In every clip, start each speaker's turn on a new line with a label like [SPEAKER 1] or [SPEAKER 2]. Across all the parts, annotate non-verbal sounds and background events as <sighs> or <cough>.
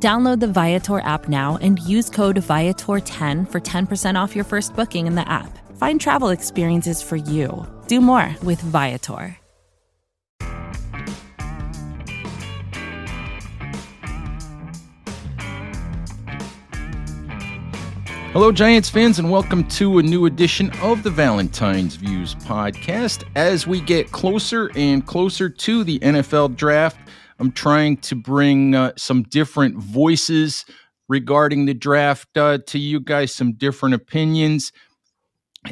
[SPEAKER 1] Download the Viator app now and use code Viator10 for 10% off your first booking in the app. Find travel experiences for you. Do more with Viator.
[SPEAKER 2] Hello, Giants fans, and welcome to a new edition of the Valentine's Views podcast. As we get closer and closer to the NFL draft, I'm trying to bring uh, some different voices regarding the draft uh, to you guys, some different opinions.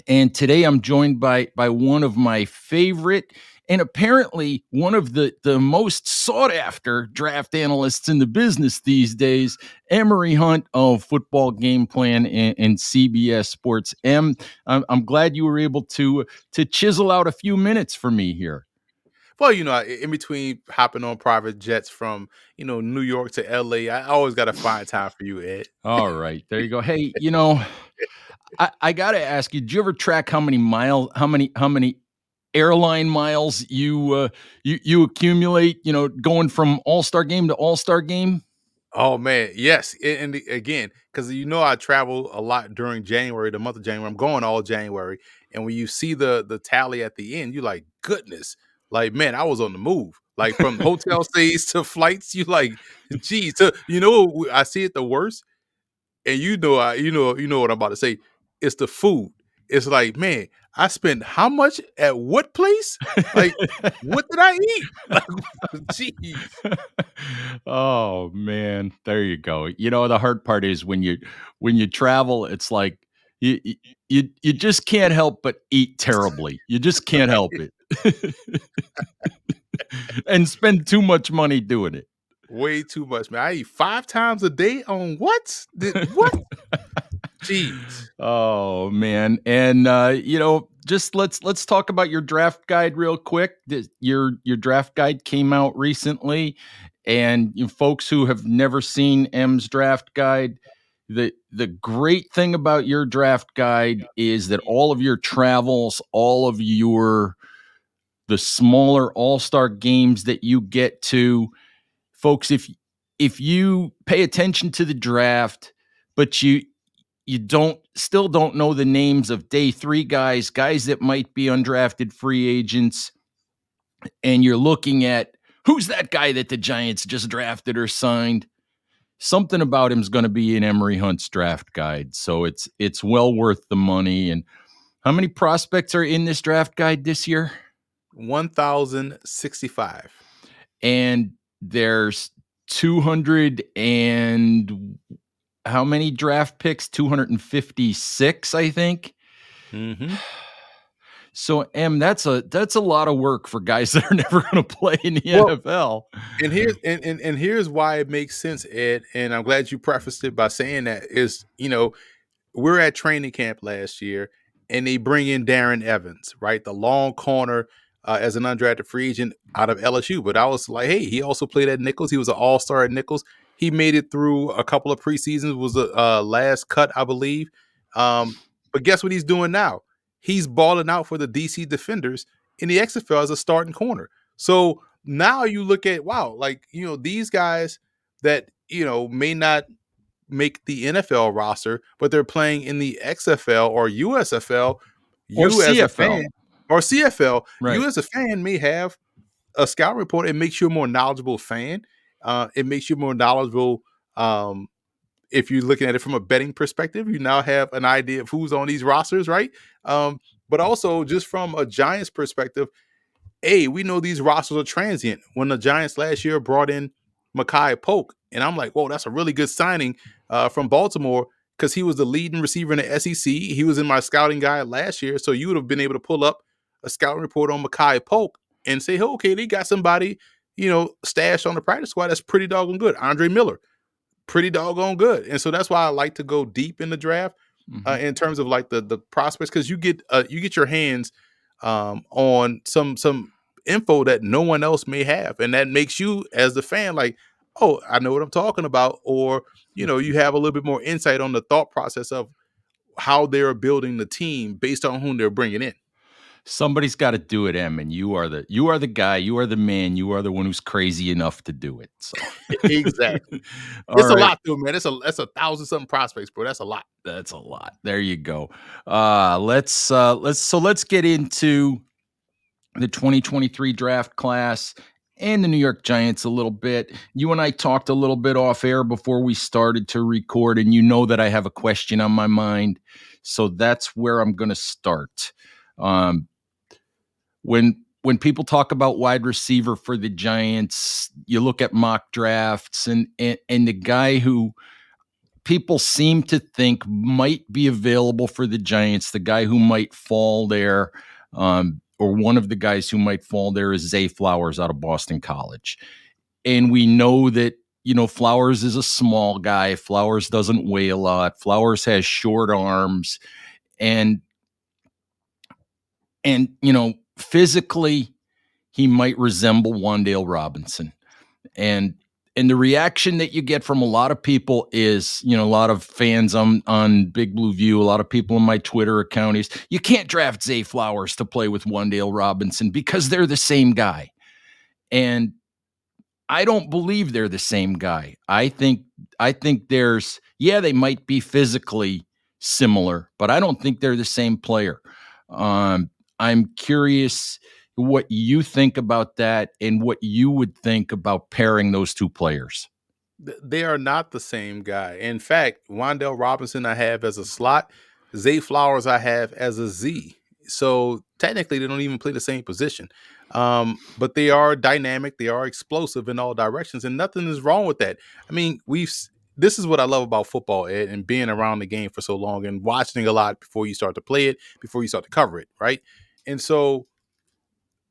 [SPEAKER 2] And today I'm joined by by one of my favorite and apparently one of the the most sought after draft analysts in the business these days, Emory Hunt of Football Game Plan and, and CBS Sports. M, I'm, I'm glad you were able to to chisel out a few minutes for me here.
[SPEAKER 3] Well, you know, in between hopping on private jets from you know New York to LA, I always got to find time for you, Ed.
[SPEAKER 2] All right, there you go. Hey, <laughs> you know, I, I got to ask you: Did you ever track how many miles, how many, how many airline miles you uh, you you accumulate? You know, going from All Star game to All Star game.
[SPEAKER 3] Oh man, yes, and, again, because you know I travel a lot during January, the month of January. I'm going all January, and when you see the the tally at the end, you're like, goodness, like man, I was on the move. Like from <laughs> hotel stays to flights, you like, geez, to, you know, I see it the worst, and you know, I you know, you know what I'm about to say. It's the food. It's like, man, I spent how much at what place? Like, what did I eat? <laughs>
[SPEAKER 2] Jeez. oh man, there you go. You know, the hard part is when you when you travel, it's like you you you just can't help but eat terribly. You just can't help <laughs> it. <laughs> and spend too much money doing it.
[SPEAKER 3] Way too much, man. I eat five times a day on what? Did, what? <laughs> Jeez.
[SPEAKER 2] Oh man, and uh, you know, just let's let's talk about your draft guide real quick. Your your draft guide came out recently, and you folks who have never seen M's draft guide, the the great thing about your draft guide is that all of your travels, all of your the smaller all-star games that you get to. Folks if if you pay attention to the draft but you you don't still don't know the names of day 3 guys guys that might be undrafted free agents and you're looking at who's that guy that the Giants just drafted or signed? Something about him is going to be in Emory Hunt's draft guide. So it's it's well worth the money. And how many prospects are in this draft guide this year
[SPEAKER 3] 1065
[SPEAKER 2] and there's 200 and how many draft picks? 256 i think. Mm-hmm. <sighs> so m that's a that's a lot of work for guys <laughs> that are never going to play in the well, nfl
[SPEAKER 3] and here's and, and and here's why it makes sense ed and i'm glad you prefaced it by saying that is you know we're at training camp last year and they bring in darren evans right? The long corner uh, as an undrafted free agent out of LSU. But I was like, hey, he also played at Nicholls. He was an All Star at Nicholls. He made it through a couple of preseasons. Was a uh, last cut, I believe. Um, but guess what he's doing now? He's balling out for the DC Defenders in the XFL as a starting corner. So now you look at wow, like you know these guys that you know may not make the NFL roster, but they're playing in the XFL or USFL. Or
[SPEAKER 2] you CFL.
[SPEAKER 3] Or CFL, right. you as a fan may have a scout report. It makes you a more knowledgeable fan. Uh, it makes you more knowledgeable. Um, if you're looking at it from a betting perspective, you now have an idea of who's on these rosters, right? Um, but also just from a Giants perspective, a we know these rosters are transient. When the Giants last year brought in Makai Polk, and I'm like, whoa, that's a really good signing uh, from Baltimore because he was the leading receiver in the SEC. He was in my scouting guide last year, so you would have been able to pull up a scouting report on Makai Polk and say, hey, okay, they got somebody, you know, stashed on the practice squad that's pretty doggone good. Andre Miller, pretty doggone good. And so that's why I like to go deep in the draft. mm-hmm. uh, in terms of like the the prospects because you get uh, you get your hands um, on some some info that no one else may have, and that makes you as the fan like, oh, I know what I'm talking about, or you know, you have a little bit more insight on the thought process of how they're building the team based on whom they're bringing in
[SPEAKER 2] somebody's got to do it em and you are the you are the guy you are the man you are the one who's crazy enough to do it so
[SPEAKER 3] exactly <laughs> it's right. a lot too man it's a that's a thousand something prospects bro that's a lot
[SPEAKER 2] that's a lot there you go uh let's uh let's so let's get into the 2023 draft class and the New York Giants a little bit. You and I talked a little bit off air before we started to record, and you know that I have a question on my mind. So that's where I'm going to start. Um, when when people talk about wide receiver for the Giants, you look at mock drafts and and, and the guy who people seem to think might be available for the Giants, the guy who might fall there, um, or one of the guys who might fall there is Zay Flowers out of Boston College. And we know that, you know, Flowers is a small guy. Flowers doesn't weigh a lot. Flowers has short arms. And and you know physically he might resemble Wan'Dale Robinson. And and the reaction that you get from a lot of people is, you know, a lot of fans on on Big Blue View, a lot of people in my Twitter account is, you can't draft Zay Flowers to play with Wan'Dale Robinson because they're the same guy. And I don't believe they're the same guy. I think I think there's yeah, they might be physically similar, but I don't think they're the same player. Um, I'm curious what you think about that and what you would think about pairing those two players.
[SPEAKER 3] They are not the same guy. In fact, Wan'Dale Robinson I have as a slot, Zay Flowers I have as a Z. So technically, they don't even play the same position. Um, but they are dynamic, they are explosive in all directions, and nothing is wrong with that. I mean, we've this is what I love about football, Ed, and being around the game for so long and watching a lot before you start to play it, before you start to cover it, right? And so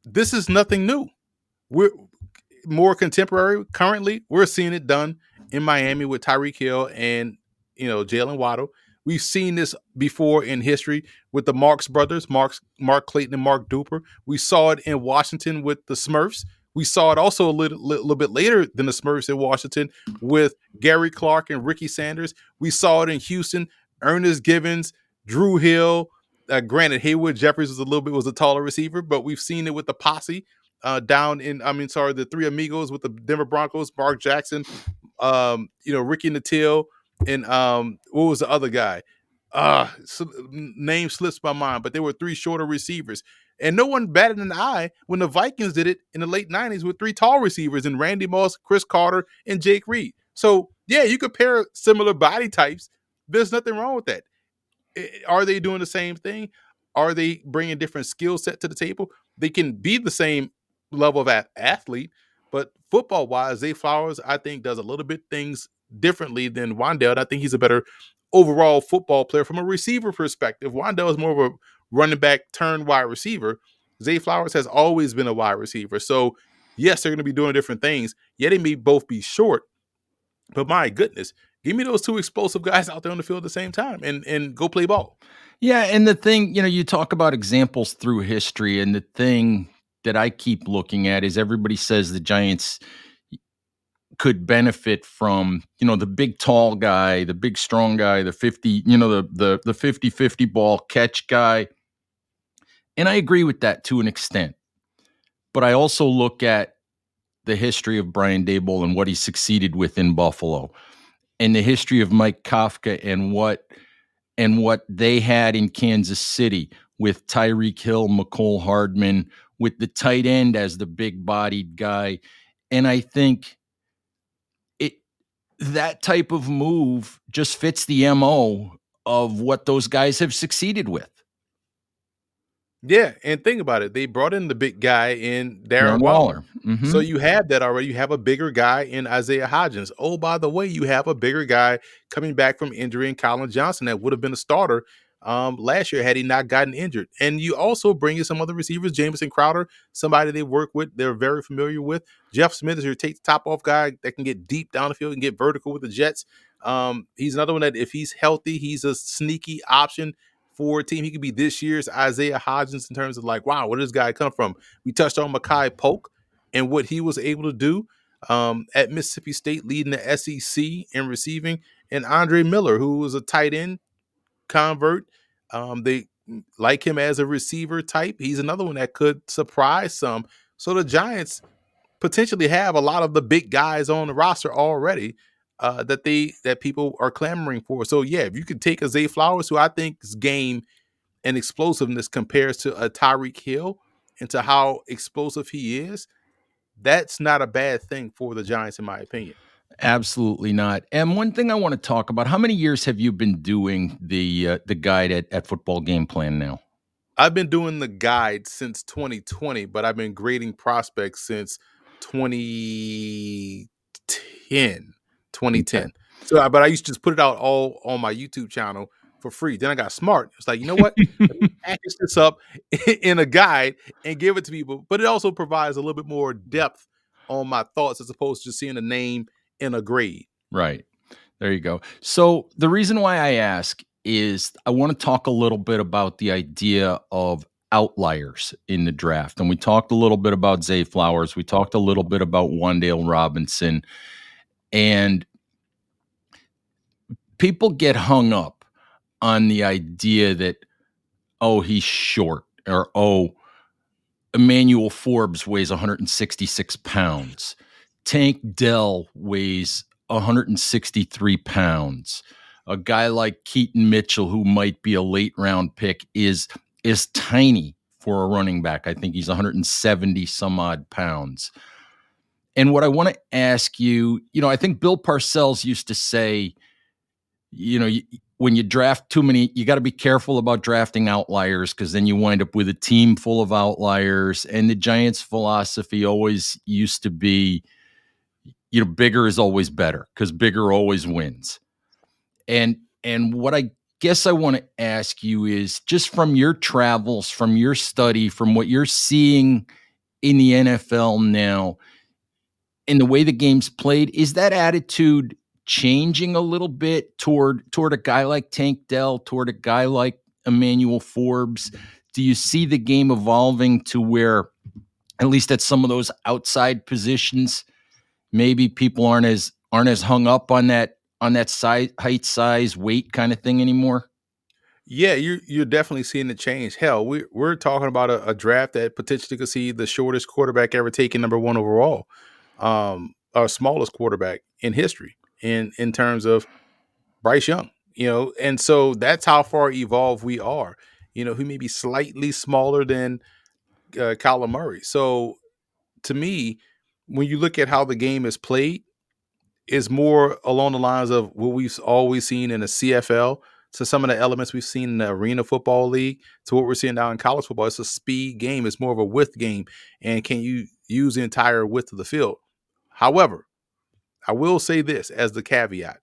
[SPEAKER 3] this is nothing new. We're more contemporary. Currently, we're seeing it done in Miami with Tyreek Hill and you know Jaylen Waddle. We've seen this before in history with the Marx brothers, Marks, Mark Clayton and Mark Duper. We saw it in Washington with the Smurfs. We saw it also a little, little bit later than the Smurfs in Washington with Gary Clark and Ricky Sanders. We saw it in Houston, Ernest Givens, Drew Hill, uh, granted, Haywood Jeffires was a little bit was a taller receiver, but we've seen it with the posse uh, down in. I mean, sorry, the three amigos with the Denver Broncos, Mark Jackson, um, you know, Ricky Nattiel, and um, what was the other guy? Uh, name slips my mind, but there were three shorter receivers. And no one batted an eye when the Vikings did it in the late 90s with three tall receivers and Randy Moss, Cris Carter, and Jake Reed. So, yeah, you compare similar body types. There's nothing wrong with that are they doing the same thing? Are they bringing different skill set to the table? They can be the same level of athlete, but football wise, Zay Flowers, I think, does a little bit things differently than Wan'Dale. I think he's a better overall football player from a receiver perspective. Wan'Dale is more of a running back turn wide receiver. Zay Flowers has always been a wide receiver. So, yes, they're going to be doing different things. Yet they may both be short, but my goodness, Give me those two explosive guys out there on the field at the same time and and go play ball.
[SPEAKER 2] Yeah, and the thing, you know, you talk about examples through history, and the thing that I keep looking at is everybody says the Giants could benefit from, you know, the big tall guy, the big strong guy, the 50, you know, the the the 50-50 ball catch guy. And I agree with that to an extent. But I also look at the history of Brian Daboll and what he succeeded with in Buffalo and the history of Mike Kafka and what and what they had in Kansas City with Tyreek Hill, Mecole Hardman, with the tight end as the big bodied guy. And I think it that type of move just fits the MO of what those guys have succeeded with.
[SPEAKER 3] Yeah, and think about it. They brought in the big guy in Darren, Waller. Waller. Mm-hmm. So you have that already. You have a bigger guy in Isaiah Hodgins. Oh, by the way, you have a bigger guy coming back from injury in Collin Johnson that would have been a starter um, last year had he not gotten injured. And you also bring in some other receivers, Jamison Crowder, somebody they work with, they're very familiar with. Jeff Smith is your take top off guy that can get deep down the field and get vertical with the Jets. Um, he's another one that if he's healthy, he's a sneaky option for a team. He could be this year's Isaiah Hodgins in terms of like, wow, where does this guy come from? We touched on Makai Polk and what he was able to do um, at Mississippi State, leading the SEC in receiving, and Andre Miller, who was a tight end convert. Um, they like him as a receiver type. He's another one that could surprise some. So the Giants potentially have a lot of the big guys on the roster already uh, that they that people are clamoring for. So yeah, if you could take a Zay Flowers, who I think think's game and explosiveness compares to a Tyreek Hill and to how explosive he is, that's not a bad thing for the Giants, in my opinion.
[SPEAKER 2] Absolutely not. And one thing I want to talk about: How many years have you been doing the uh, the guide at, at Football Game Plan now?
[SPEAKER 3] I've been doing the guide since 2020, but I've been grading prospects since 2010. 2010. Okay. So, but I used to just put it out all on my YouTube channel for free. Then I got smart. It's like, you know what? <laughs> package this up <laughs> in a guide and give it to people. But it also provides a little bit more depth on my thoughts as opposed to just seeing a name in a grade.
[SPEAKER 2] Right. There you go. So the reason why I ask is I want to talk a little bit about the idea of outliers in the draft. And we talked a little bit about Zay Flowers. We talked a little bit about Wan'Dale Robinson. And people get hung up on the idea that, oh, he's short or, oh, Emmanuel Forbes weighs 166 pounds. Tank Dell weighs 163 pounds. A guy like Keaton Mitchell, who might be a late round pick, is is tiny for a running back. I think he's 170 some odd pounds. And what I want to ask you, you know, I think Bill Parcells used to say, you know, when you draft too many, you got to be careful about drafting outliers because then you wind up with a team full of outliers. And the Giants' philosophy always used to be, you know, bigger is always better because bigger always wins. And and what I guess I want to ask you is just from your travels, from your study, from what you're seeing in the NFL now, in the way the game's played, is that attitude changing a little bit toward toward a guy like Tank Dell, toward a guy like Emmanuel Forbes? Do you see the game evolving to where, at least at some of those outside positions, maybe people aren't as aren't as hung up on that on that size, height, size, weight kind of thing anymore?
[SPEAKER 3] Yeah, you're you're definitely seeing the change. Hell, we we're talking about a, a, draft that potentially could see the shortest quarterback ever taken number one overall, um, our smallest quarterback in history in in terms of Bryce Young. You know, and so that's how far evolved we are. You know, he may be slightly smaller than uh, Kyler Murray. So to me, when you look at how the game is played, is more along the lines of what we've always seen in the CFL to some of the elements we've seen in the Arena Football League to what we're seeing now in college football. It's a speed game. It's more of a width game, and can you use the entire width of the field? However, I will say this as the caveat: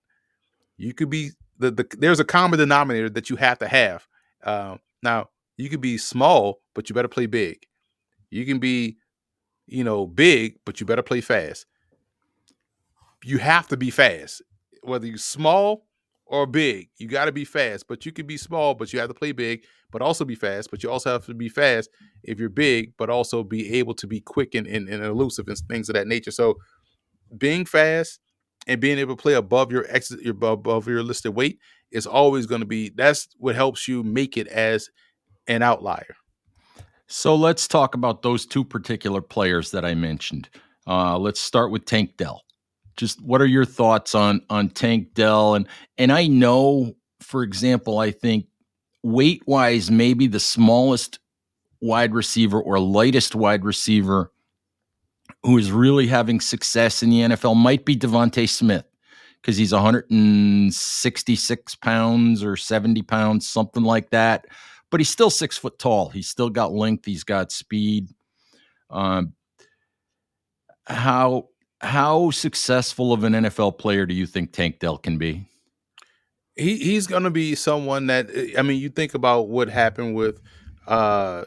[SPEAKER 3] you could be the, the there's a common denominator that you have to have. Uh, now you could be small, but you better play big. You can be, you know, big, but you better play fast you have to be fast, whether you're small or big. You got to be fast, but you can be small, but you have to play big, but also be fast. But you also have to be fast if you're big, but also be able to be quick and, and, and elusive and things of that nature. So, being fast and being able to play above your exit, your above your listed weight is always going to be that's what helps you make it as an outlier.
[SPEAKER 2] So let's talk about those two particular players that I mentioned. Uh, let's start with Tank Dell just what are your thoughts on on Tank Dell and and I know for example I think weight wise maybe the smallest wide receiver or lightest wide receiver who is really having success in the NFL might be DeVonta Smith because he's 166 pounds or 70 pounds, something like that. But he's still six foot tall. He's still got length. He's got speed. Um, how how successful of an NFL player do you think Tank Dell can be?
[SPEAKER 3] He he's going to be someone that I mean, you think about what happened with uh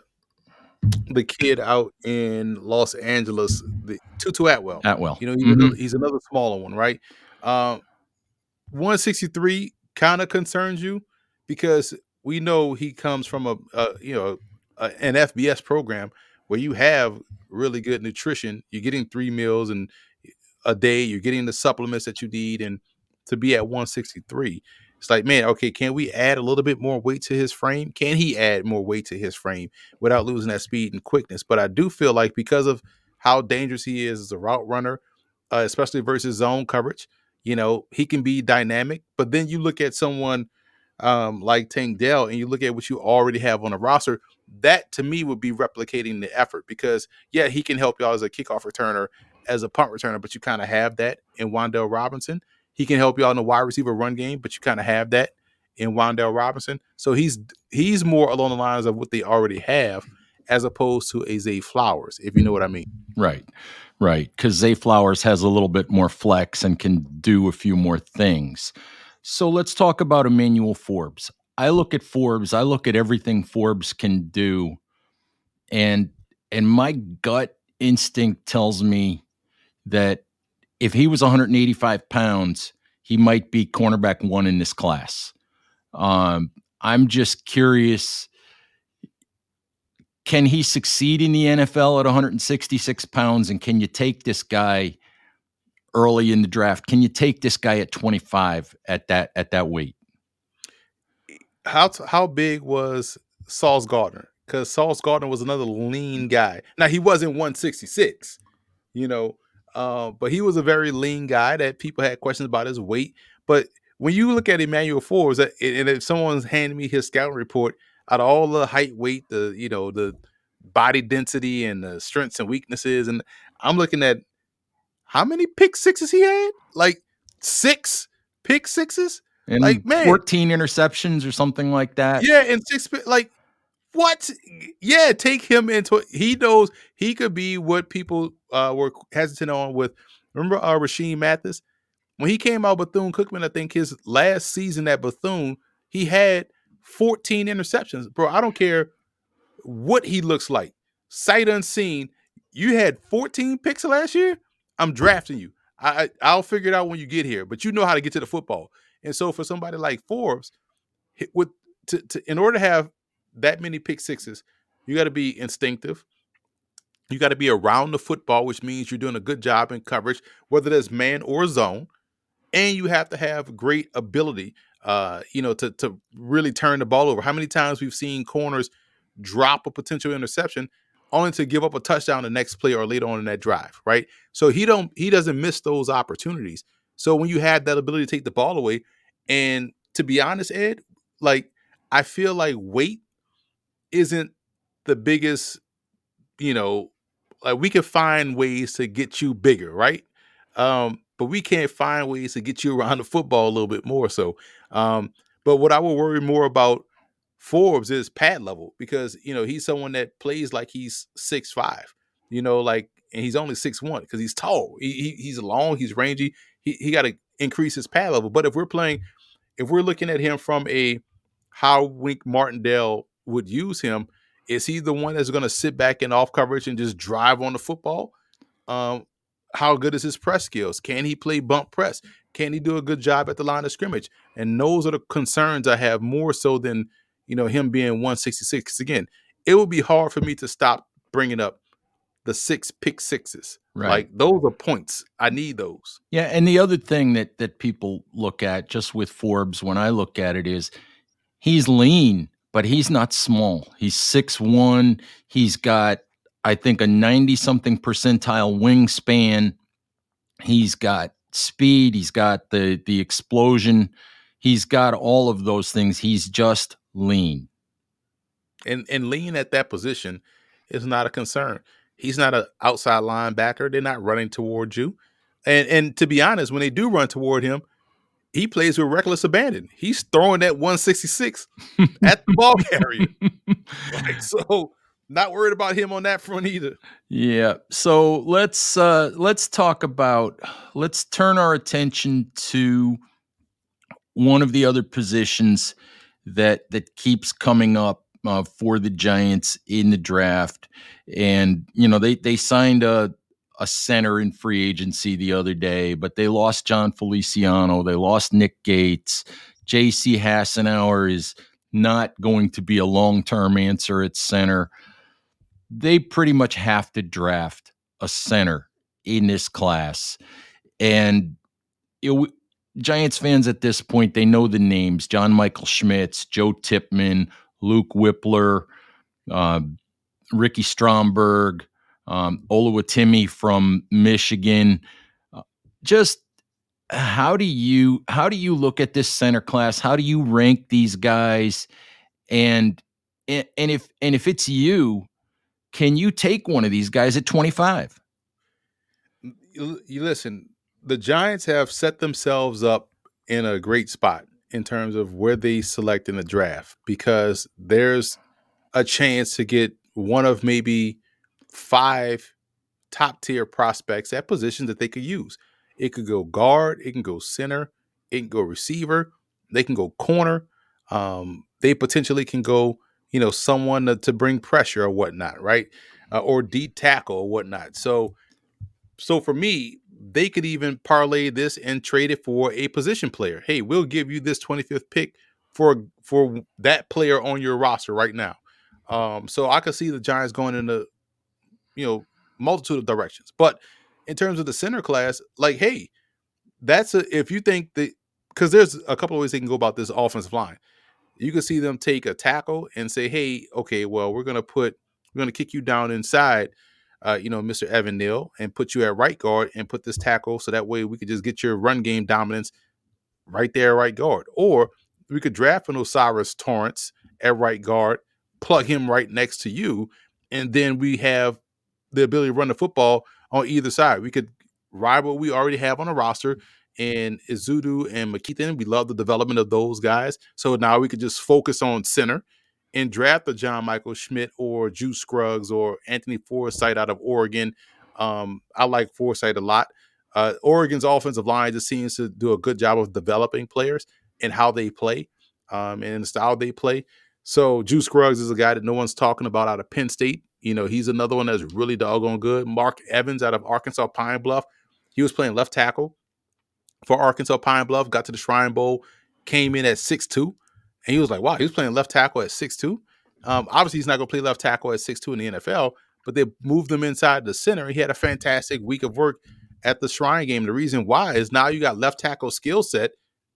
[SPEAKER 3] the kid out in Los Angeles, the Tutu Atwell.
[SPEAKER 2] Atwell,
[SPEAKER 3] you know, he's, mm-hmm. another, he's another smaller one, right? Um, 163 kind of concerns you because we know he comes from a, a you know a, an FBS program where you have really good nutrition. You're getting three meals and a day. You're getting the supplements that you need, and to be at 163, it's like, man, okay, can we add a little bit more weight to his frame? Can he add more weight to his frame without losing that speed and quickness? But I do feel like because of how dangerous he is as a route runner, uh, especially versus zone coverage, you know, he can be dynamic. But then you look at someone um, like Tank Dell and you look at what you already have on the roster, that to me would be replicating the effort because, yeah, he can help y'all as a kickoff returner, as a punt returner, but you kind of have that in Wan'Dale Robinson. He can help you out in the wide receiver run game, but you kind of have that in Wan'Dale Robinson. So he's he's more along the lines of what they already have, as opposed to a Zay Flowers, if you know what I mean.
[SPEAKER 2] Right, right. Because Zay Flowers has a little bit more flex and can do a few more things. So let's talk about Emmanuel Forbes. I look at Forbes. I look at everything Forbes can do, and and my gut instinct tells me that if he was 185 pounds, he might be cornerback one in this class. Um, I'm just curious can he succeed in the NFL at 166 pounds? And can you take this guy early in the draft? Can you take this guy at 25 at that at that weight?
[SPEAKER 3] How how big was Sauce Gardner? Because Sauce Gardner was another lean guy. Now he wasn't 166, you know, uh, but he was a very lean guy that people had questions about his weight. But when you look at Emmanuel Forbes, and if someone's handing me his scouting report, out of all the height, weight, the you know the body density and the strengths and weaknesses, and I'm looking at how many pick sixes he had, like six pick sixes,
[SPEAKER 2] and
[SPEAKER 3] like man,
[SPEAKER 2] 14 interceptions or something like that.
[SPEAKER 3] Yeah, and six like what? Yeah, take him into he knows he could be what people uh, were hesitant on with. Remember uh, Rashean Mathis when he came out Bethune Cookman? I think his last season at Bethune, he had 14 interceptions, bro. I don't care what he looks like, sight unseen. You had 14 picks last year. I'm drafting you. I I'll figure it out when you get here, but you know how to get to the football. And so for somebody like Forbes, with to, to in order to have that many pick sixes, you got to be instinctive. You got to be around the football, which means you're doing a good job in coverage, whether that's man or zone. And you have to have great ability, uh, you know, to to really turn the ball over. How many times we've seen corners drop a potential interception only to give up a touchdown the next play or later on in that drive, right? So he don't he doesn't miss those opportunities. So when you have that ability to take the ball away, and to be honest, Ed, like I feel like weight isn't the biggest, you know, like we can find ways to get you bigger, right? Um, but we can't find ways to get you around <laughs> the football a little bit more. So, um, but what I would worry more about Forbes is pad level because you know he's someone that plays like he's six five, you know, like and he's only six one because he's tall. He, he, he's long, he's rangy. He he got to increase his pad level. But if we're playing, if we're looking at him from a how Wink Martindale would use him. Is he the one that's going to sit back in off coverage and just drive on the football? Um, how good is his press skills? Can he play bump press? Can he do a good job at the line of scrimmage? And those are the concerns I have more so than you know him being 166. Again, it would be hard for me to stop bringing up the six pick sixes. Right. Like those are points. I need those.
[SPEAKER 2] Yeah, and the other thing that that people look at just with Forbes when I look at it is he's lean, but he's not small. He's six one. He's got, I think, a 90 something percentile wingspan. He's got speed. He's got the the explosion. He's got all of those things. He's just lean.
[SPEAKER 3] And and lean at that position is not a concern. He's not an outside linebacker. They're not running towards you. And and to be honest, when they do run toward him, he plays with reckless abandon. He's throwing that 166 at the ball <laughs> carrier. like, so not worried about him on that front either.
[SPEAKER 2] Yeah. So let's uh let's talk about let's turn our attention to one of the other positions that that keeps coming up uh, for the Giants in the draft. And you know, they they signed a a center in free agency the other day, but they lost Jon Feliciano. They lost Nick Gates. J.C. Hassenauer is not going to be a long term answer at center. They pretty much have to draft a center in this class. And know, Giants fans at this point, they know the names John Michael Schmitz, Joe Tippmann, Luke Wypler, uh, Ricky Stromberg, um, from Michigan. Uh, just how do you how do you look at this center class? How do you rank these guys? And and if and if it's you, can you take one of these guys at 25?
[SPEAKER 3] You, you listen, the Giants have set themselves up in a great spot in terms of where they select in the draft because there's a chance to get one of maybe five top tier prospects at positions that they could use. It could go guard, it can go center, it can go receiver, they can go corner. Um, they potentially can go, you know, someone to, to bring pressure or whatnot, right? Uh, or deep tackle or whatnot. So, so for me, they could even parlay this and trade it for a position player. Hey, we'll give you this 25th pick for for that player on your roster right now. Um, so I could see the Giants going in a, you know, multitude of directions. But in terms of the center class, like, hey, that's a if you think that because there's a couple of ways they can go about this offensive line. You can see them take a tackle and say, hey, okay, well, we're gonna put we're gonna kick you down inside, uh, you know, Mr. Evan Neal, and put you at right guard and put this tackle so that way we could just get your run game dominance right there, right guard. Or we could draft an O'Cyrus Torrence at right guard, plug him right next to you, and then we have the ability to run the football on either side. We could ride what we already have on the roster and Ezeudu and McKethan. We love the development of those guys. So now we could just focus on center and draft a John Michael Schmitz or Juice Scruggs or Anthony Forsyth out of Oregon. Um, I like Forsyth a lot. Uh, Oregon's offensive line just seems to do a good job of developing players and how they play um, and the style they play. So Juice Scruggs is a guy that no one's talking about out of Penn State. You know, he's another one that's really doggone good. Mark Evans out of Arkansas Pine Bluff. He was playing left tackle for Arkansas Pine Bluff, got to the Shrine Bowl, came in at six two, and he was like, wow, he was playing left tackle at six two. Um, obviously, he's not going to play left tackle at six two in the NFL, but they moved him inside the center. He had a fantastic week of work at the Shrine game. The reason why is now you got left tackle skill set,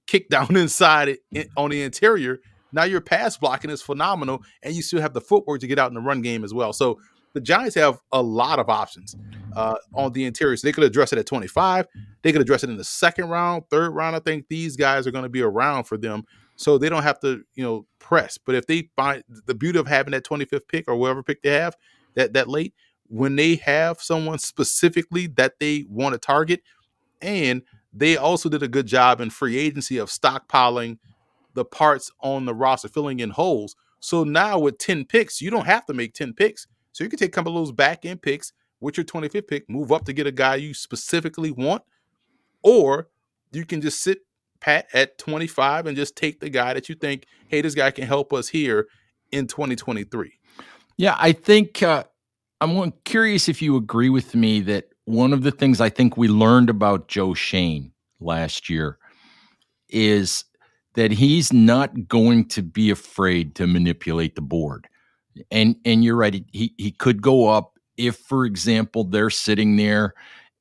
[SPEAKER 3] kick <laughs> down inside it on the interior, now your pass blocking is phenomenal, and you still have the footwork to get out in the run game as well. So the Giants have a lot of options uh, on the interior. So they could address it at 25. They could address it in the second round, third round. I think these guys are going to be around for them. So they don't have to, you know, press. But if they find the beauty of having that 25th pick or whatever pick they have that that late, when they have someone specifically that they want to target, and they also did a good job in free agency of stockpiling the parts on the roster, filling in holes. So now with 10 picks, you don't have to make 10 picks. So you can take a couple of those back end picks with your 25th pick, move up to get a guy you specifically want, or you can just sit pat at 25 and just take the guy that you think, hey, this guy can help us here in 2023.
[SPEAKER 2] Yeah, I think uh, I'm curious if you agree with me that one of the things I think we learned about Joe Schoen last year is that he's not going to be afraid to manipulate the board. And and you're right, he he could go up if, for example, they're sitting there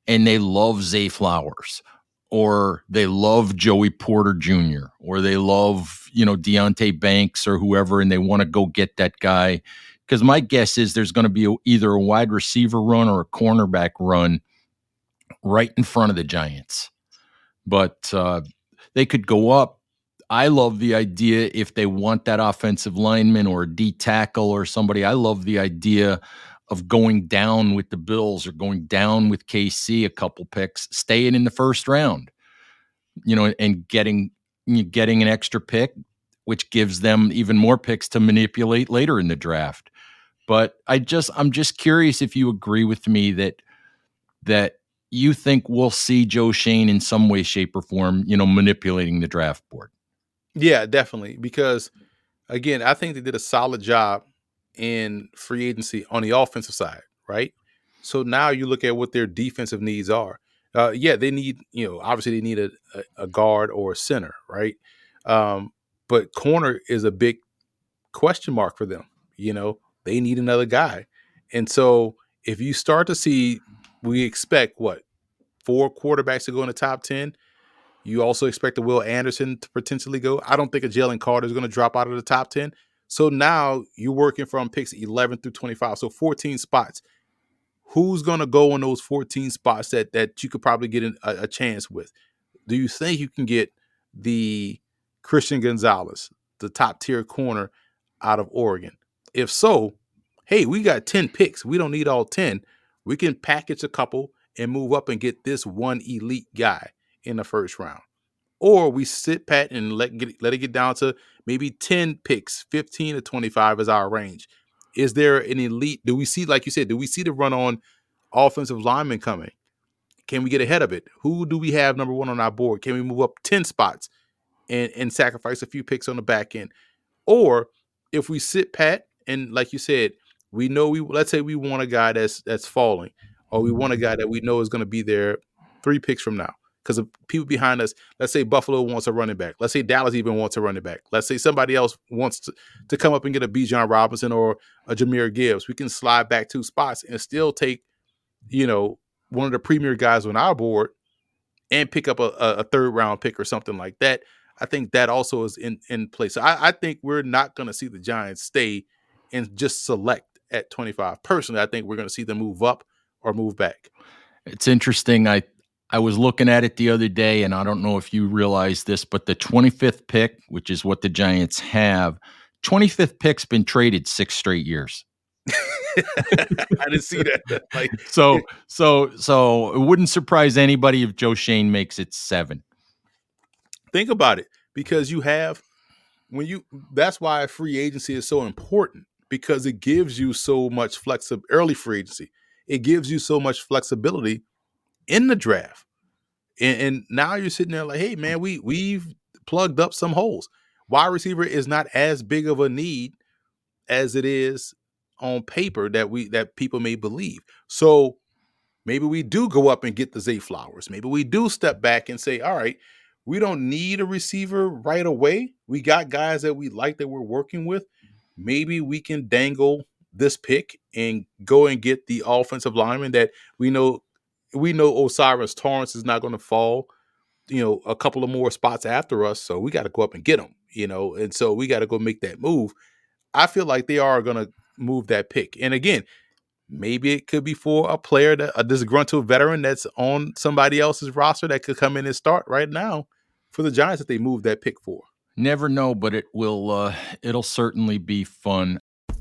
[SPEAKER 2] and they love Zay Flowers or they love Joey Porter Jr. or they love, you know, Deonte Banks or whoever, and they want to go get that guy. Because my guess is there's going to be a, either a wide receiver run or a cornerback run right in front of the Giants. But uh, they could go up, I love the idea if they want that offensive lineman or a D tackle or somebody. I love the idea of going down with the Bills or going down with KC a couple picks, staying in the first round, you know, and getting getting an extra pick, which gives them even more picks to manipulate later in the draft. But I just I'm just curious if you agree with me that that you think we'll see Joe Schoen in some way, shape, or form, you know, manipulating the draft board.
[SPEAKER 3] Yeah, definitely. Because again, I think they did a solid job in free agency on the offensive side, right? So now you look at what their defensive needs are. Uh, yeah, they need, you know, obviously they need a, a guard or a center, right? Um, but corner is a big question mark for them. You know, they need another guy. And so if you start to see, we expect what, four quarterbacks to go in the top 10. You also expect the Will Anderson to potentially go. I don't think a Jalen Carter is going to drop out of the top 10. So now you're working from picks 11 through 25. So 14 spots who's going to go in those 14 spots that that you could probably get a, a, chance with? Do you think you can get the Christian Gonzalez, the top tier corner out of Oregon? If so, hey, we got 10 picks. We don't need all 10. We can package a couple and move up and get this one elite guy in the first round. Or we sit pat and let get, let it get down to maybe 10 picks, 15 to 25 is our range is there an elite? Do we see, like you said, do we see the run on offensive lineman coming? Can we get ahead of it? Who do we have number one on our board? Can we move up 10 spots and, and sacrifice a few picks on the back end? Or if we sit pat and like you said, we know we let's say we want a guy that's that's falling, or we want a guy that we know is going to be there three picks from now because of people behind us. Let's say Buffalo wants a running back. Let's say Dallas even wants a running back. Let's say somebody else wants to, to come up and get a Bijan Robinson or a Jahmyr Gibbs. We can slide back two spots and still take, you know, one of the premier guys on our board and pick up a, a third round pick or something like that. I think that also is in in place. So I, I think we're not going to see the Giants stay and just select at 25. Personally, I think we're going to see them move up or move back.
[SPEAKER 2] It's interesting. I I was looking at it the other day, and I don't know if you realize this, but the 25th pick, which is what the Giants have, 25th pick's been traded six straight years. <laughs>
[SPEAKER 3] I didn't see that. <laughs> Like, <laughs>
[SPEAKER 2] so, so, so it wouldn't surprise anybody if Joe Schoen makes it seven.
[SPEAKER 3] Think about it, because you have when you. That's why free agency is so important because it gives you so much flexibility. Early free agency, it gives you so much flexibility in the draft. And, and now you're sitting there like, hey man, we we've plugged up some holes. Wide receiver is not as big of a need as it is on paper that we that people may believe. So maybe we do go up and get the Zay Flowers. Maybe we do step back and say, all right, we don't need a receiver right away. We got guys that we like that we're working with. Maybe we can dangle this pick and go and get the offensive lineman that we know we know O'Cyrus Torrence is not going to fall, you know, a couple of more spots after us. So we got to go up and get him, you know, and so we got to go make that move. I feel like they are going to move that pick. And again, maybe it could be for a player that a disgruntled veteran that's on somebody else's roster that could come in and start right now for the Giants that they move that pick for.
[SPEAKER 2] Never know, but it will. Uh, it'll certainly be fun.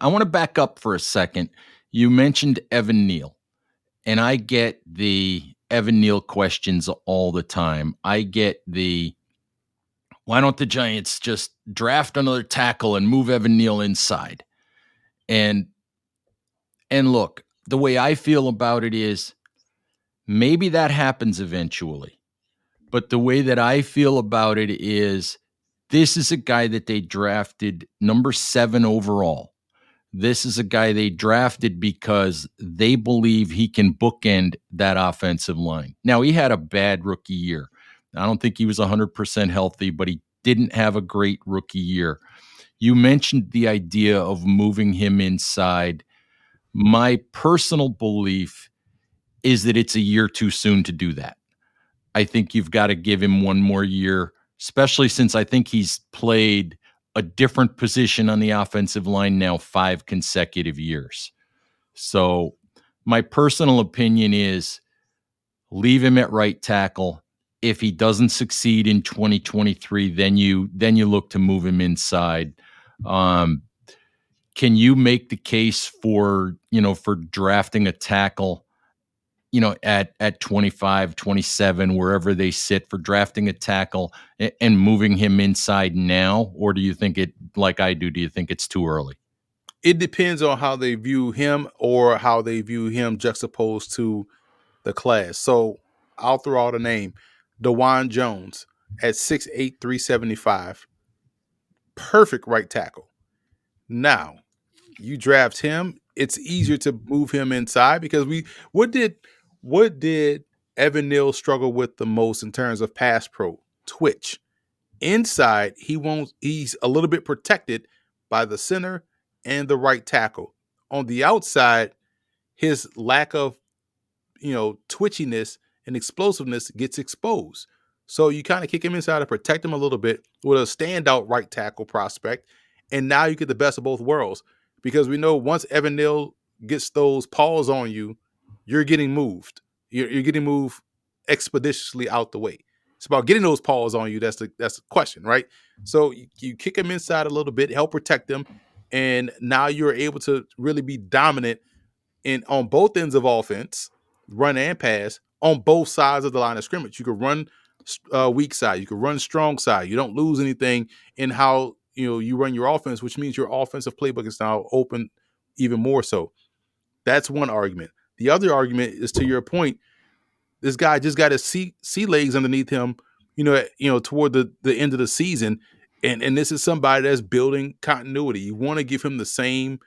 [SPEAKER 2] I want to back up for a second. You mentioned Evan Neal, and I get the Evan Neal questions all the time. I get the why don't the Giants just draft another tackle and move Evan Neal inside? And and look, the way I feel about it is maybe that happens eventually. But the way that I feel about it is this is a guy that they drafted number 7 overall. This is a guy they drafted because they believe he can bookend that offensive line. Now, he had a bad rookie year. I don't think he was 100% healthy, but he didn't have a great rookie year. You mentioned the idea of moving him inside. My personal belief is that it's a year too soon to do that. I think you've got to give him one more year, especially since I think he's played a different position on the offensive line now five consecutive years. So, my personal opinion is leave him at right tackle. If he doesn't succeed in 2023, then you then you look to move him inside. Um, can you make the case for you know for drafting a tackle you know at at 25 27 wherever they sit for drafting a tackle and, moving him inside now or do you think it like i do do you think it's too early?
[SPEAKER 3] It depends on how they view him or how they view him juxtaposed to the class. So i'll throw out a name Dawand Jones at 6'8 375 perfect right tackle. Now you draft him it's easier to move him inside because we what did what did Evan Neal struggle with the most in terms of pass pro? Twitch. Inside, he won't he's a little bit protected by the center and the right tackle. On the outside, his lack of you know twitchiness and explosiveness gets exposed. So you kind of kick him inside to protect him a little bit with a standout right tackle prospect. And now you get the best of both worlds. Because we know once Evan Neal gets those paws on you, you're getting moved. You're, you're getting moved expeditiously out the way. It's about getting those paws on you. That's the that's the question, right? So you, you kick them inside a little bit, help protect them, and now you're able to really be dominant in on both ends of offense, run and pass on both sides of the line of scrimmage. You can run uh, weak side, you can run strong side. You don't lose anything in how you know you run your offense, which means your offensive playbook is now open even more so. That's one argument. The other argument is to your point, this guy just got his sea, sea legs underneath him, you know, you know, toward the, the end of the season. And and this is somebody that's building continuity. You want to give him the same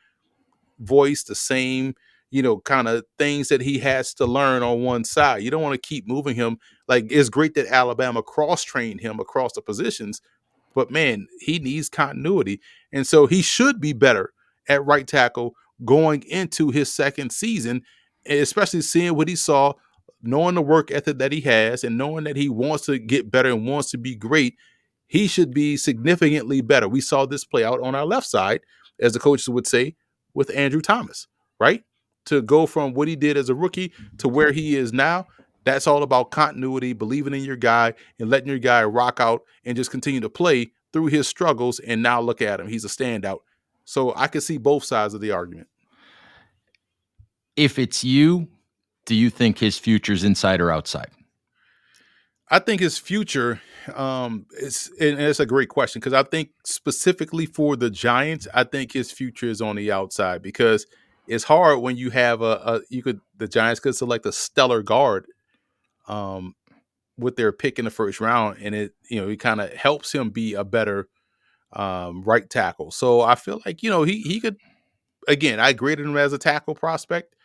[SPEAKER 3] voice, the same, you know, kind of things that he has to learn on one side. You don't want to keep moving him. Like it's great that Alabama cross trained him across the positions, but man, he needs continuity. And so he should be better at right tackle going into his second season especially seeing what he saw, knowing the work ethic that he has, and knowing that he wants to get better and wants to be great, he should be significantly better. We saw this play out on our left side, as the coaches would say, with Andrew Thomas, right? To go from what he did as a rookie to where he is now, that's all about continuity, believing in your guy, and letting your guy rock out and just continue to play through his struggles. And now look at him, he's a standout. So I can see both sides of the argument
[SPEAKER 2] if it's you, do you think his future's inside or outside?
[SPEAKER 3] I think his future um it's and it's a great question because I think specifically for the Giants, I think his future is on the outside because it's hard when you have a, a you could the Giants could select a stellar guard um with their pick in the first round and it you know it kind of helps him be a better um right tackle. So I feel like you know he he could again I graded him as a tackle prospect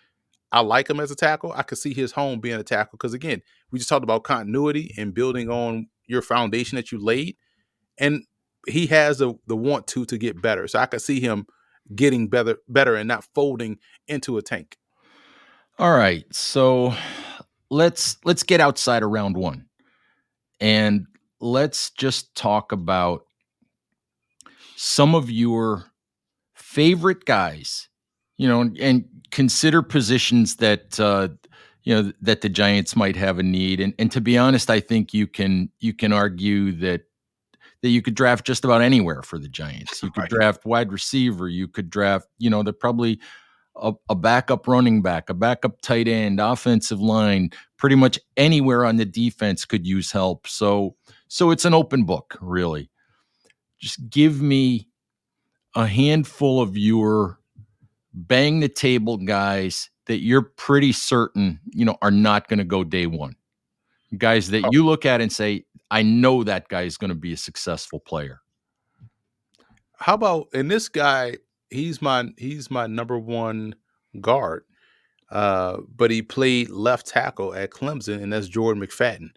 [SPEAKER 3] I like him as a tackle. I could see his home being a tackle because again, we just talked about continuity and building on your foundation that you laid, and he has the the want to to get better. So I could see him getting better, better, and not folding into a tank.
[SPEAKER 2] All right, so let's let's get outside of round one, and let's just talk about some of your favorite guys you know, and consider positions that uh, you know that the Giants might have a need. And and to be honest, I think you can you can argue that that you could draft just about anywhere for the Giants. You could right. draft wide receiver. You could draft, you know, they're probably a, a, backup running back, a backup tight end, offensive line, pretty much anywhere on the defense could use help. So So it's an open book, really. Just give me a handful of your bang the table guys that you're pretty certain, you know, are not going to go day one. Guys that oh. you look at and say, I know that guy is going to be a successful player.
[SPEAKER 3] How about and this guy, he's my he's my number one guard. Uh, but he played left tackle at Clemson, and that's Jordan McFadden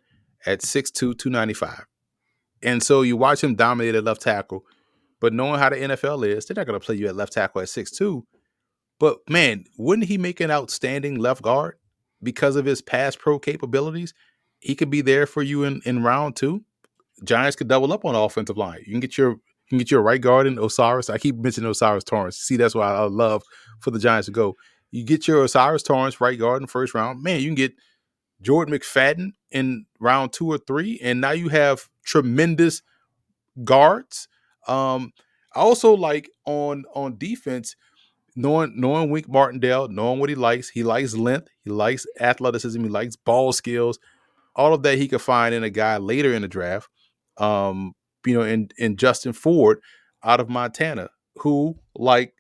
[SPEAKER 3] at 6'2, 295. And so you watch him dominate at left tackle, but knowing how the NFL is, they're not going to play you at left tackle at 6'2. But man, wouldn't he make an outstanding left guard because of his pass pro capabilities? He could be there for you in, in round two. Giants could double up on the offensive line. You can get your you can get your right guard in O'Cyrus. I keep mentioning O'Cyrus Torrence. See, that's why I love for the Giants to go. You get your O'Cyrus Torrence right guard in first round. Man, you can get Jordan McFadden in round two or three, and now you have tremendous guards. Um, I also like on on defense, knowing knowing Wink Martindale, knowing what he likes. He likes length, he likes athleticism, he likes ball skills. All of that he could find in a guy later in the draft. Um, you know, in in Justin Ford out of Montana, who like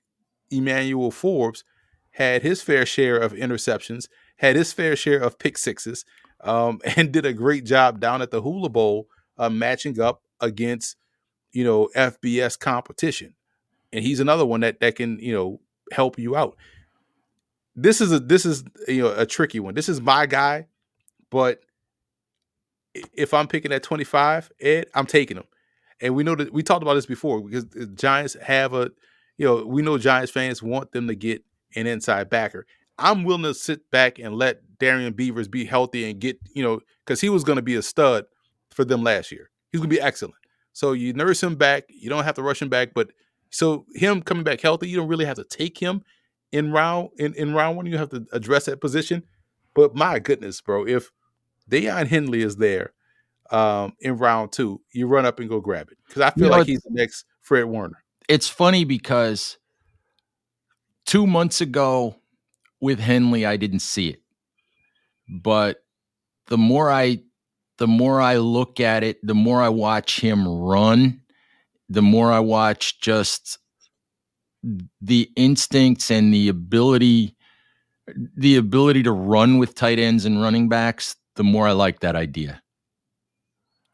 [SPEAKER 3] Emmanuel Forbes had his fair share of interceptions, had his fair share of pick sixes, um, <laughs> and did a great job down at the Hula Bowl uh, matching up against you know FBS competition. And he's another one that that can you know help you out. This is a this is you know a tricky one. This is my guy, but if I'm picking at 25, Ed, I'm taking him. And we know that we talked about this before because Giants have a, you know, we know Giants fans want them to get an inside backer. I'm willing to sit back and let Darrian Beavers be healthy and get, you know, because he was going to be a stud for them last year. He's going to be excellent. So you nurse him back. You don't have to rush him back, but so him coming back healthy, you don't really have to take him in round in, in round one. You have to address that position. But my goodness, bro, if Daiyan Henley is there um, in round two, you run up and go grab it because I feel you know, like he's the next Fred Warner.
[SPEAKER 2] It's funny because two months ago with Henley, I didn't see it, but the more I the more I look at it, the more I watch him run, the more I watch just the instincts and the ability the ability to run with tight ends and running backs, the more I like that idea.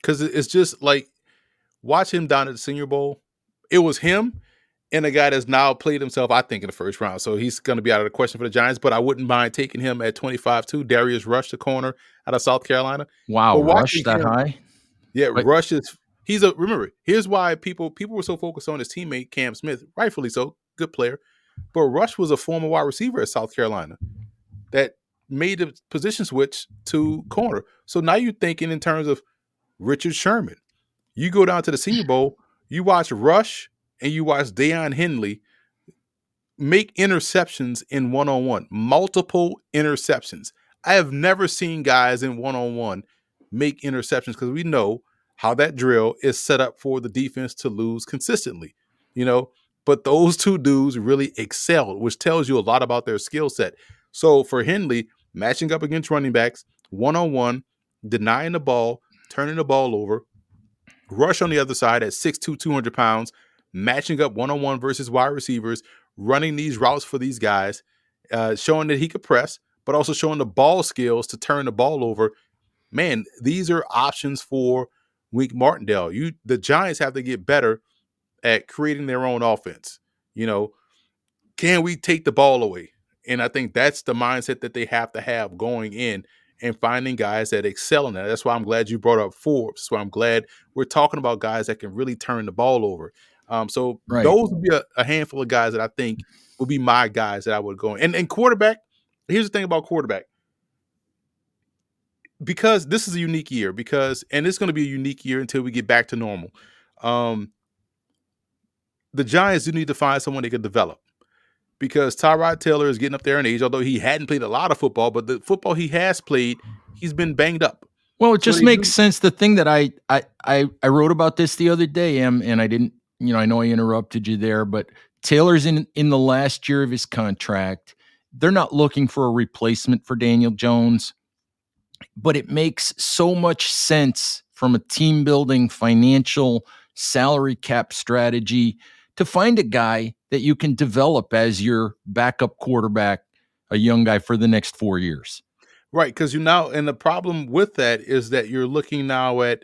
[SPEAKER 3] Cuz it's just like watch him down at the Senior Bowl. It was him and a guy that's now played himself, I think, in the first round. So he's going to be out of the question for the Giants, but I wouldn't mind taking him at 25 too. Darius Rush, the corner out of South Carolina.
[SPEAKER 2] Wow, Rush that him, high?
[SPEAKER 3] Yeah, Wait. Rush is he's a remember, here's why people people were so focused on his teammate Cam Smith, rightfully so, good player. But Rush was a former wide receiver at South Carolina that made the position switch to corner. So now you're thinking in terms of Richard Sherman. You go down to the Senior Bowl, you watch Rush and you watch Daiyan Henley make interceptions in one on one, multiple interceptions. I have never seen guys in one on one make interceptions because we know how that drill is set up for the defense to lose consistently, you know. But those two dudes really excelled, which tells you a lot about their skill set. So for Henley, matching up against running backs, one on one, denying the ball, turning the ball over, rush on the other side at 6'2, 200 pounds, matching up one on one versus wide receivers, running these routes for these guys, uh, showing that he could press, but also showing the ball skills to turn the ball over. Man, these are options for Wink Martindale. You the Giants have to get better at creating their own offense. You know, can we take the ball away? And I think that's the mindset that they have to have going in and finding guys that excel in that. That's why I'm glad you brought up Forbes. So I'm glad we're talking about guys that can really turn the ball over. Um, so right. those would be a, a, handful of guys that I think would be my guys that I would go. And and quarterback, here's the thing about quarterback. Because this is a unique year, because and it's going to be a unique year until we get back to normal. Um, the Giants do need to find someone they can develop because Tyrod Taylor is getting up there in age, although he hadn't played a lot of football, but the football he has played, he's been banged up.
[SPEAKER 2] Well, it just so makes do- sense. The thing that I, I I I wrote about this the other day, and I didn't you know, I know I interrupted you there, but Taylor's in in the last year of his contract. They're not looking for a replacement for Daniel Jones, but it makes so much sense from a team building, financial, salary cap strategy to find a guy that you can develop as your backup quarterback, a young guy for the next four years.
[SPEAKER 3] Right, because you now, and the problem with that is that you're looking now at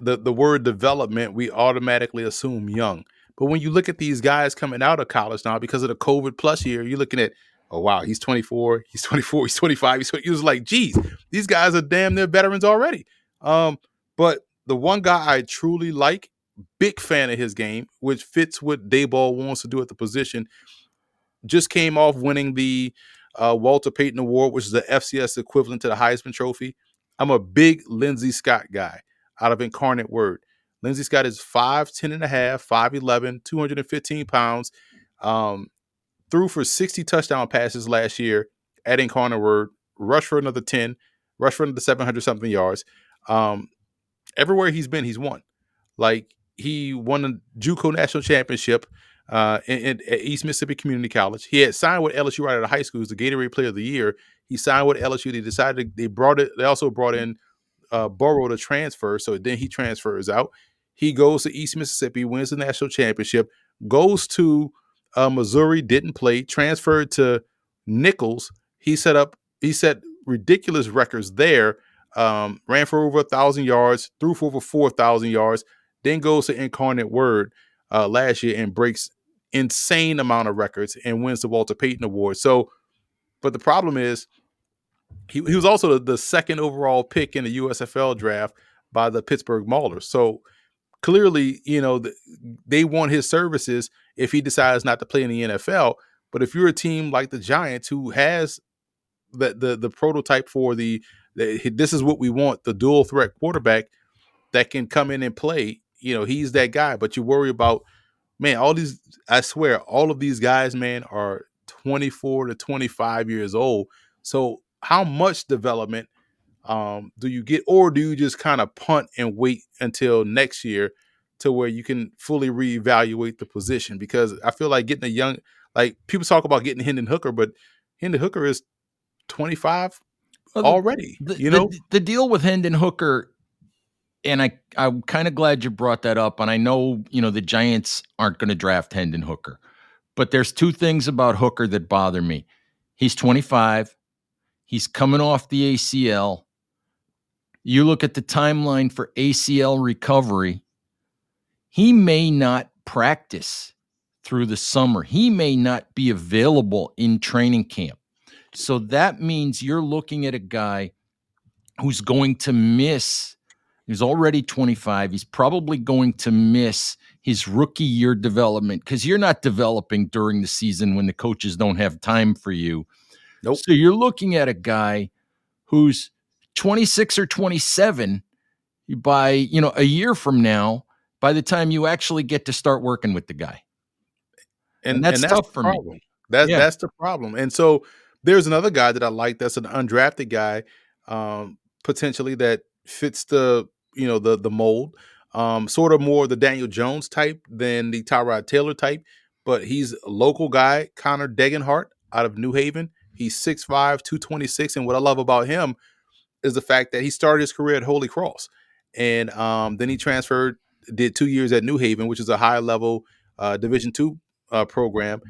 [SPEAKER 3] the the word development. We automatically assume young, but when you look at these guys coming out of college now, because of the COVID plus year, you're looking at, oh wow, he's 24, he's 24, he's 25. He's he was like, geez, these guys are damn near veterans already. Um, but the one guy I truly like, big fan of his game, which fits what Daboll wants to do at the position, just came off winning the uh, Walter Payton Award, which is the FCS equivalent to the Heisman Trophy. I'm a big Lindsey Scott guy out of Incarnate Word. Lindsey Scott is 5'10 and a half, 5'11, 215 pounds. Um, threw for 60 touchdown passes last year at Incarnate Word, rushed for another 10, rushed for another 700 something yards. Um, everywhere he's been, he's won. Like he won the JUCO national championship uh, in, in, at East Mississippi Community College. He had signed with LSU right out of high school. He was the Gatorade Player of the Year. He signed with LSU. They decided they brought it. They also brought in uh, Burrow to transfer. So then he transfers out. He goes to East Mississippi, wins the national championship, goes to uh, Missouri, didn't play, transferred to Nicholls. He set up. He set ridiculous records there. Um, ran for over a thousand yards, threw for over four thousand yards. Then goes to Incarnate Word uh, last year and breaks insane amount of records and wins the Walter Payton Award. So, but the problem is, he, he was also the, the second overall pick in the USFL draft by the Pittsburgh Maulers. So clearly, you know, the, they want his services if he decides not to play in the NFL. But if you're a team like the Giants who has the the, the prototype for the, the this is what we want the dual threat quarterback that can come in and play you know, he's that guy. But you worry about, man, all these, I swear, all of these guys, man, are 24 to 25 years old. So how much development um, do you get, or do you just kind of punt and wait until next year to where you can fully reevaluate the position? Because I feel like getting a young, like people talk about getting Hendon Hooker, but Hendon Hooker is 25 well, the, already.
[SPEAKER 2] The,
[SPEAKER 3] you know,
[SPEAKER 2] the, the, deal with Hendon Hooker and I I'm kind of glad you brought that up. And I know you know the Giants aren't going to draft Hendon Hooker, but there's two things about Hooker that bother me. He's 25. He's coming off the ACL. You look at the timeline for ACL recovery. He may not practice through the summer. He may not be available in training camp. So that means you're looking at a guy who's going to miss He's already 25. He's probably going to miss his rookie year development because you're not developing during the season when the coaches don't have time for you. Nope. So you're looking at a guy who's 26 or 27 by, you know, a year from now, by the time you actually get to start working with the guy.
[SPEAKER 3] And, and that's and tough for problem. me. That's yeah. that's the problem. And so there's another guy that I like that's an undrafted guy, um, potentially that fits the you know the the mold. Um, sort of more the Daniel Jones type than the Tyrod Taylor type, but he's a local guy, Connor Degenhardt out of New Haven. He's 6'5, 226. And what I love about him is the fact that he started his career at Holy Cross. And um, then he transferred, did two years at New Haven, which is a high level uh, Division two uh, program.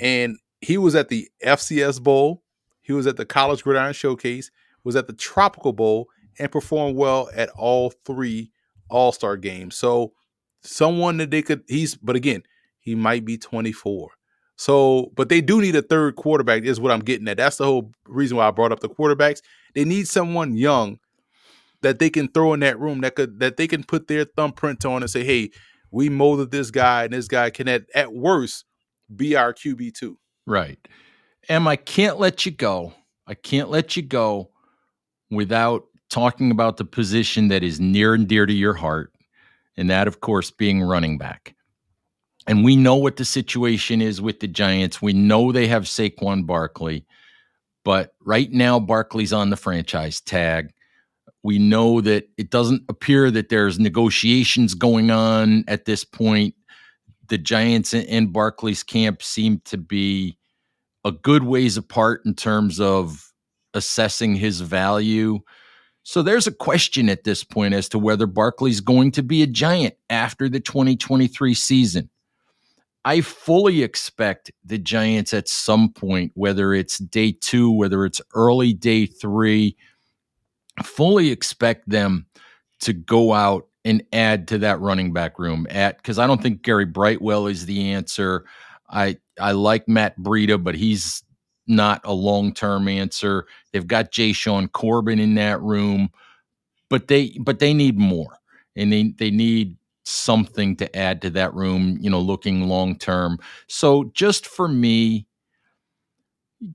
[SPEAKER 3] And he was at the FCS Bowl. He was at the College Gridiron Showcase, was at the Tropical Bowl, and performed well at all three All Star games. So someone that they could he's but again he might be 24. So, but they do need a third quarterback. Is what I'm getting at. That's the whole reason why I brought up the quarterbacks. They need someone young that they can throw in that room that could that they can put their thumbprint on and say, "Hey, we molded this guy, and this guy can at, at worst be our QB two.
[SPEAKER 2] Right. Em, I can't let you go. I can't let you go without talking about the position that is near and dear to your heart, and that, of course, being running back. And we know what the situation is with the Giants. We know they have Saquon Barkley, but right now, Barkley's on the franchise tag. We know that it doesn't appear that there's negotiations going on at this point. The Giants and Barkley's camp seem to be a good ways apart in terms of assessing his value. So there's a question at this point as to whether Barkley's going to be a giant after the 2023 season. I fully expect the Giants at some point, whether it's day two, whether it's early day three, fully expect them to go out and add to that running back room at because I don't think Gary Brightwell is the answer. I I like Matt Breida, but he's not a long term answer. They've got Jashaun Corbin in that room, but they but they need more, and they they need something to add to that room. You know, looking long term. So just for me,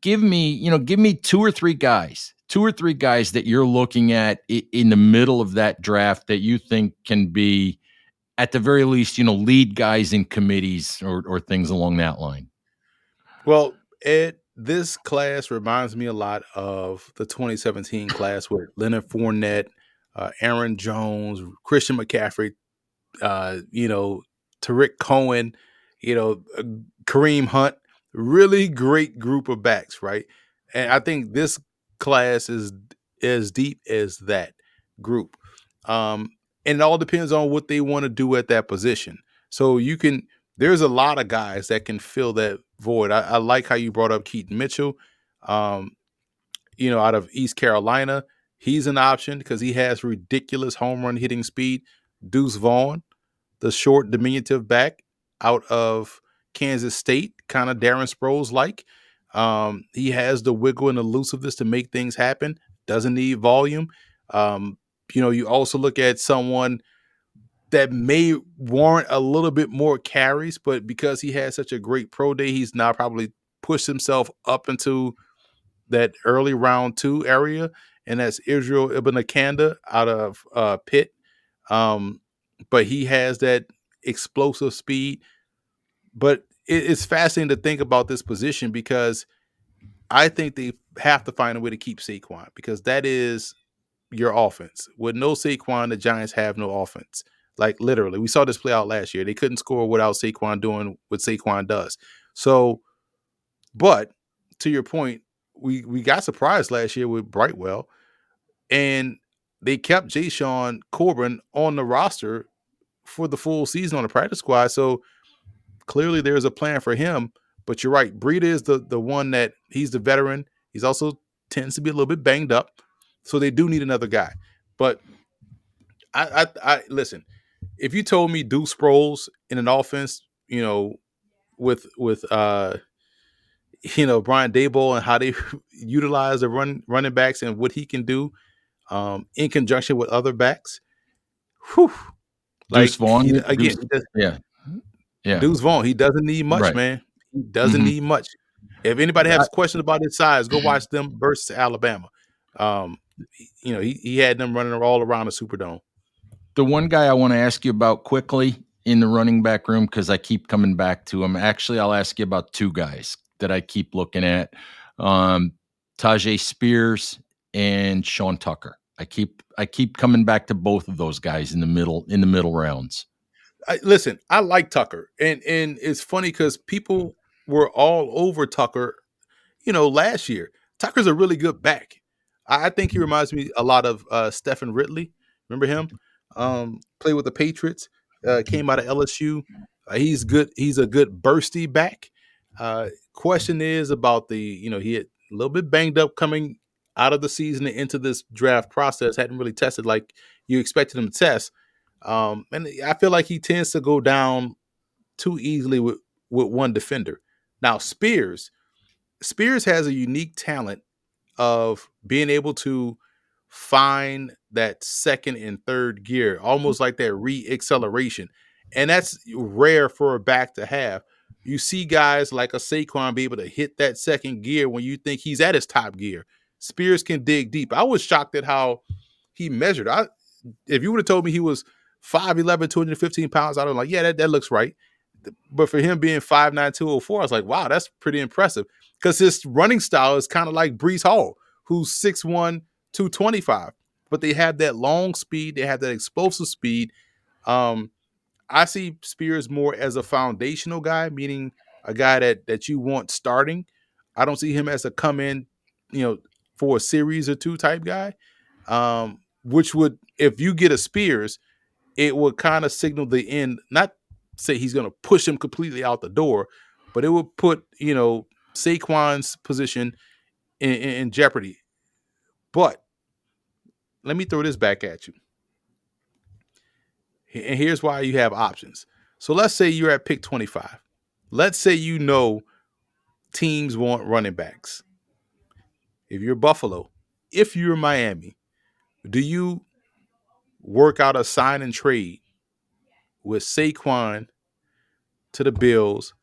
[SPEAKER 2] give me you know give me two or three guys two or three guys that you're looking at in the middle of that draft that you think can be at the very least you know lead guys in committees or, or things along that line?
[SPEAKER 3] Well ed this class reminds me a lot of the 2017 class with leonard Fournette, uh, aaron jones christian mccaffrey uh, you know tarik cohen you know uh, kareem hunt really great group of backs right and i think this class is as deep as that group. Um, and it all depends on what they want to do at that position. So you can there's a lot of guys that can fill that void. I, I like how you brought up Keaton Mitchell. Um, you know, out of East Carolina, he's an option because he has ridiculous home run hitting speed. Deuce Vaughn, the short diminutive back out of Kansas State, kind of Darren Sproles like. Um, he has the wiggle and elusiveness to make things happen. Doesn't need volume. Um, you know, you also look at someone that may warrant a little bit more carries, but because he had such a great pro day, he's now probably pushed himself up into that early round two area, and that's Israel Abanikanda out of uh, Pitt. Um, but he has that explosive speed. But it's fascinating to think about this position because I think they have to find a way to keep Saquon because that is your offense. With no Saquon, the Giants have no offense. Like literally, we saw this play out last year. They couldn't score without Saquon doing what Saquon does. So, but to your point, we we got surprised last year with Brightwell, and they kept Jashaun Corbin on the roster for the full season on the practice squad. So clearly there's a plan for him. But you're right, Breida is the the one that he's the veteran. He's also tends to be a little bit banged up, so they do need another guy. But I, I, I listen. If you told me Deuce Sproles in an offense, you know, with with uh, you know Brian Daboll and how they <laughs> utilize the run running backs and what he can do, um, in conjunction with other backs, whew,
[SPEAKER 2] like Deuce Vaughn again, Deuce, yeah,
[SPEAKER 3] yeah. Deuce Vaughn, he doesn't need much, right. man. He doesn't mm-hmm. need much. If anybody has questions about his size, go watch them versus Alabama. Um, you know, he, he had them running all around the Superdome.
[SPEAKER 2] The one guy I want to ask you about quickly in the running back room, because I keep coming back to him. Actually, I'll ask you about two guys that I keep looking at. Um, Tyjae Spears and Sean Tucker. I keep I keep coming back to both of those guys in the middle in the middle rounds.
[SPEAKER 3] I, listen, I like Tucker, and and it's funny because people were all over Tucker, you know, last year. Tucker's a really good back. I, I think he reminds me a lot of uh, Stevan Ridley. Remember him? Um, played with the Patriots. Uh, came out of LSU. Uh, he's good. He's a good bursty back. Uh, question is about the you know he had a little bit banged up coming out of the season and into this draft process. Hadn't really tested like you expected him to test. Um, and I feel like he tends to go down too easily with, with one defender. Now, Spears, Spears has a unique talent of being able to find that second and third gear, almost like that re-acceleration. And that's rare for a back to have. You see guys like a Saquon be able to hit that second gear when you think he's at his top gear. Spears can dig deep. I was shocked at how he measured. I if you would have told me he was 5'11, 215 pounds. I was like, yeah, that, that looks right. But for him being 5'9, 204, I was like, wow, that's pretty impressive. Because his running style is kind of like Breece Hall, who's 6'1, 225. But they have that long speed, they have that explosive speed. Um, I see Spears more as a foundational guy, meaning a guy that that you want starting. I don't see him as a come in, you know, for a series or two type guy. Um, which would if you get a Spears, it would kind of signal the end. Not say he's going to push him completely out the door, but it would put you know Saquon's position in, in, in jeopardy. But let me throw this back at you. And here's why you have options. So let's say you're at pick 25. Let's say you know teams want running backs. If you're Buffalo, if you're Miami, do you work out a sign and trade with Saquon to the Bills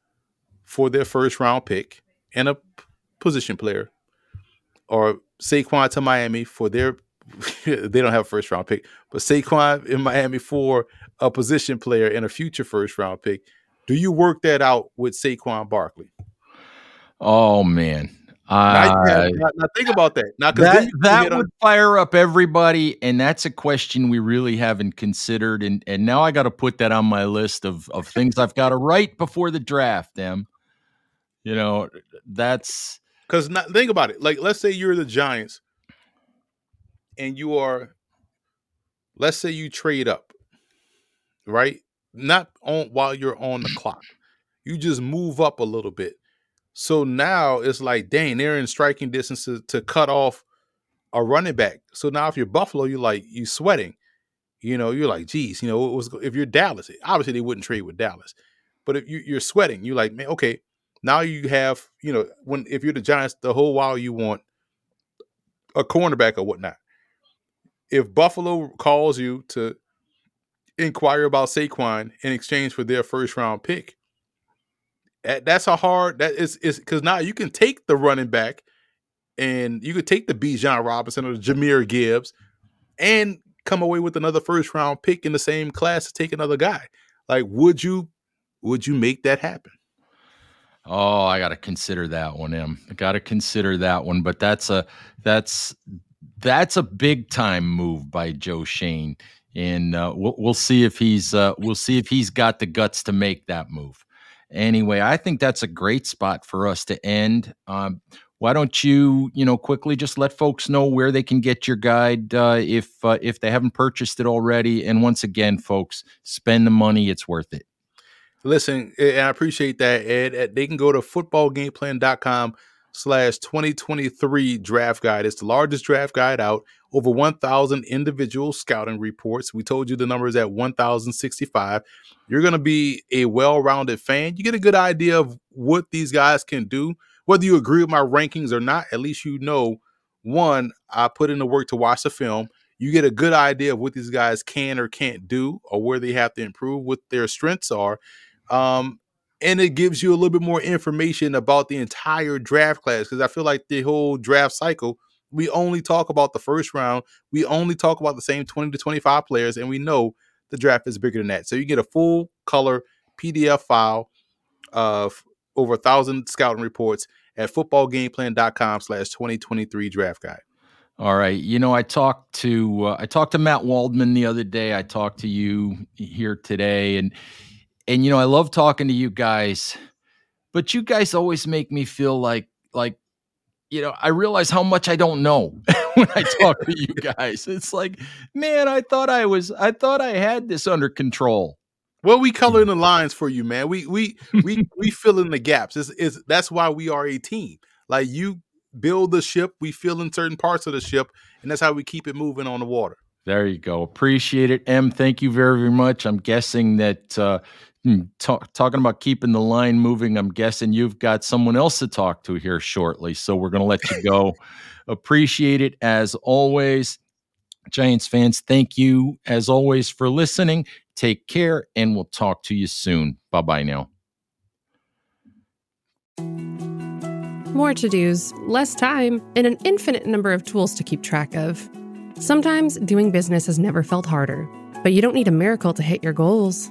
[SPEAKER 3] for their first round pick and a position player, or Saquon to Miami for their <laughs> they don't have a first round pick, but Saquon in Miami for a position player and a future first round pick. Do you work that out with Saquon Barkley?
[SPEAKER 2] Oh man,
[SPEAKER 3] now, uh, now, now, think about that. Now,
[SPEAKER 2] that, that would fire up everybody, and that's a question we really haven't considered. And and now I got to put that on my list of of <laughs> things I've got to write before the draft. Them, you know, that's
[SPEAKER 3] because think about it. Like, let's say you're the Giants, and you are, let's say you trade up, right? Not on while you're on the clock. You just move up a little bit so now it's like, dang, they're in striking distance to, to cut off a running back. So now if you're Buffalo, you're like you're sweating. You know, you're like, geez, you know, was, if you're Dallas, eh, obviously they wouldn't trade with Dallas. But if you, you're sweating, you're like, man, okay, now you have, you know, when if you're the Giants, the whole while you want a cornerback or whatnot. If Buffalo calls you to inquire about Saquon in exchange for their first round pick, that's a hard that is is because now you can take the running back and you could take the Bijan Robinson or Jahmyr Gibbs and come away with another first round pick in the same class to take another guy. Like, would you would you make that happen?
[SPEAKER 2] Oh, I got to consider that one, Em. I got to consider that one, but that's a that's that's a big time move by Joe Schoen, and uh, we'll we'll see if he's uh, we'll see if he's got the guts to make that move. Anyway, I think that's a great spot for us to end. Um, why don't you, you know, quickly just let folks know where they can get your guide uh, if uh, if they haven't purchased it already? And once again, folks, spend the money; it's worth it.
[SPEAKER 3] Listen, I appreciate that, Ed. They can go to footballgameplan.com slash 2023 draft guide. It's the largest draft guide out. Over 1,000 individual scouting reports. We told you the number is at 1,065. You're going to be a well rounded fan. You get a good idea of what these guys can do. Whether you agree with my rankings or not, at least you know one, I put in the work to watch the film. You get a good idea of what these guys can or can't do or where they have to improve, what their strengths are. Um, and it gives you a little bit more information about the entire draft class because I feel like the whole draft cycle we only talk about the first round. We only talk about the same 20 to 25 players, and we know the draft is bigger than that. So you get a full color PDF file of over a thousand scouting reports at footballgameplan.com slash 2023 draft guide.
[SPEAKER 2] All right. You know, I talked to uh, I talked to Matt Waldman the other day. I talked to you here today, and and you know, I love talking to you guys, but you guys always make me feel like like you know, I realize how much I don't know <laughs> when I talk to you <laughs> guys. It's like, man, I thought I was I thought I had this under control.
[SPEAKER 3] Well, we color in the lines for you, man. We we we we <laughs> fill in the gaps. It's, it's that's why we are a team. Like you build the ship, we fill in certain parts of the ship, and that's how we keep it moving on the water.
[SPEAKER 2] There you go. Appreciate it, Em. Thank you very, very much. I'm guessing that uh, Hmm, talk, talking about keeping the line moving, I'm guessing you've got someone else to talk to here shortly. So we're going to let you go. <laughs> Appreciate it as always. Giants fans, thank you as always for listening. Take care, and we'll talk to you soon. Bye bye now.
[SPEAKER 4] More to dos, less time, and an infinite number of tools to keep track of. Sometimes doing business has never felt harder, but you don't need a miracle to hit your goals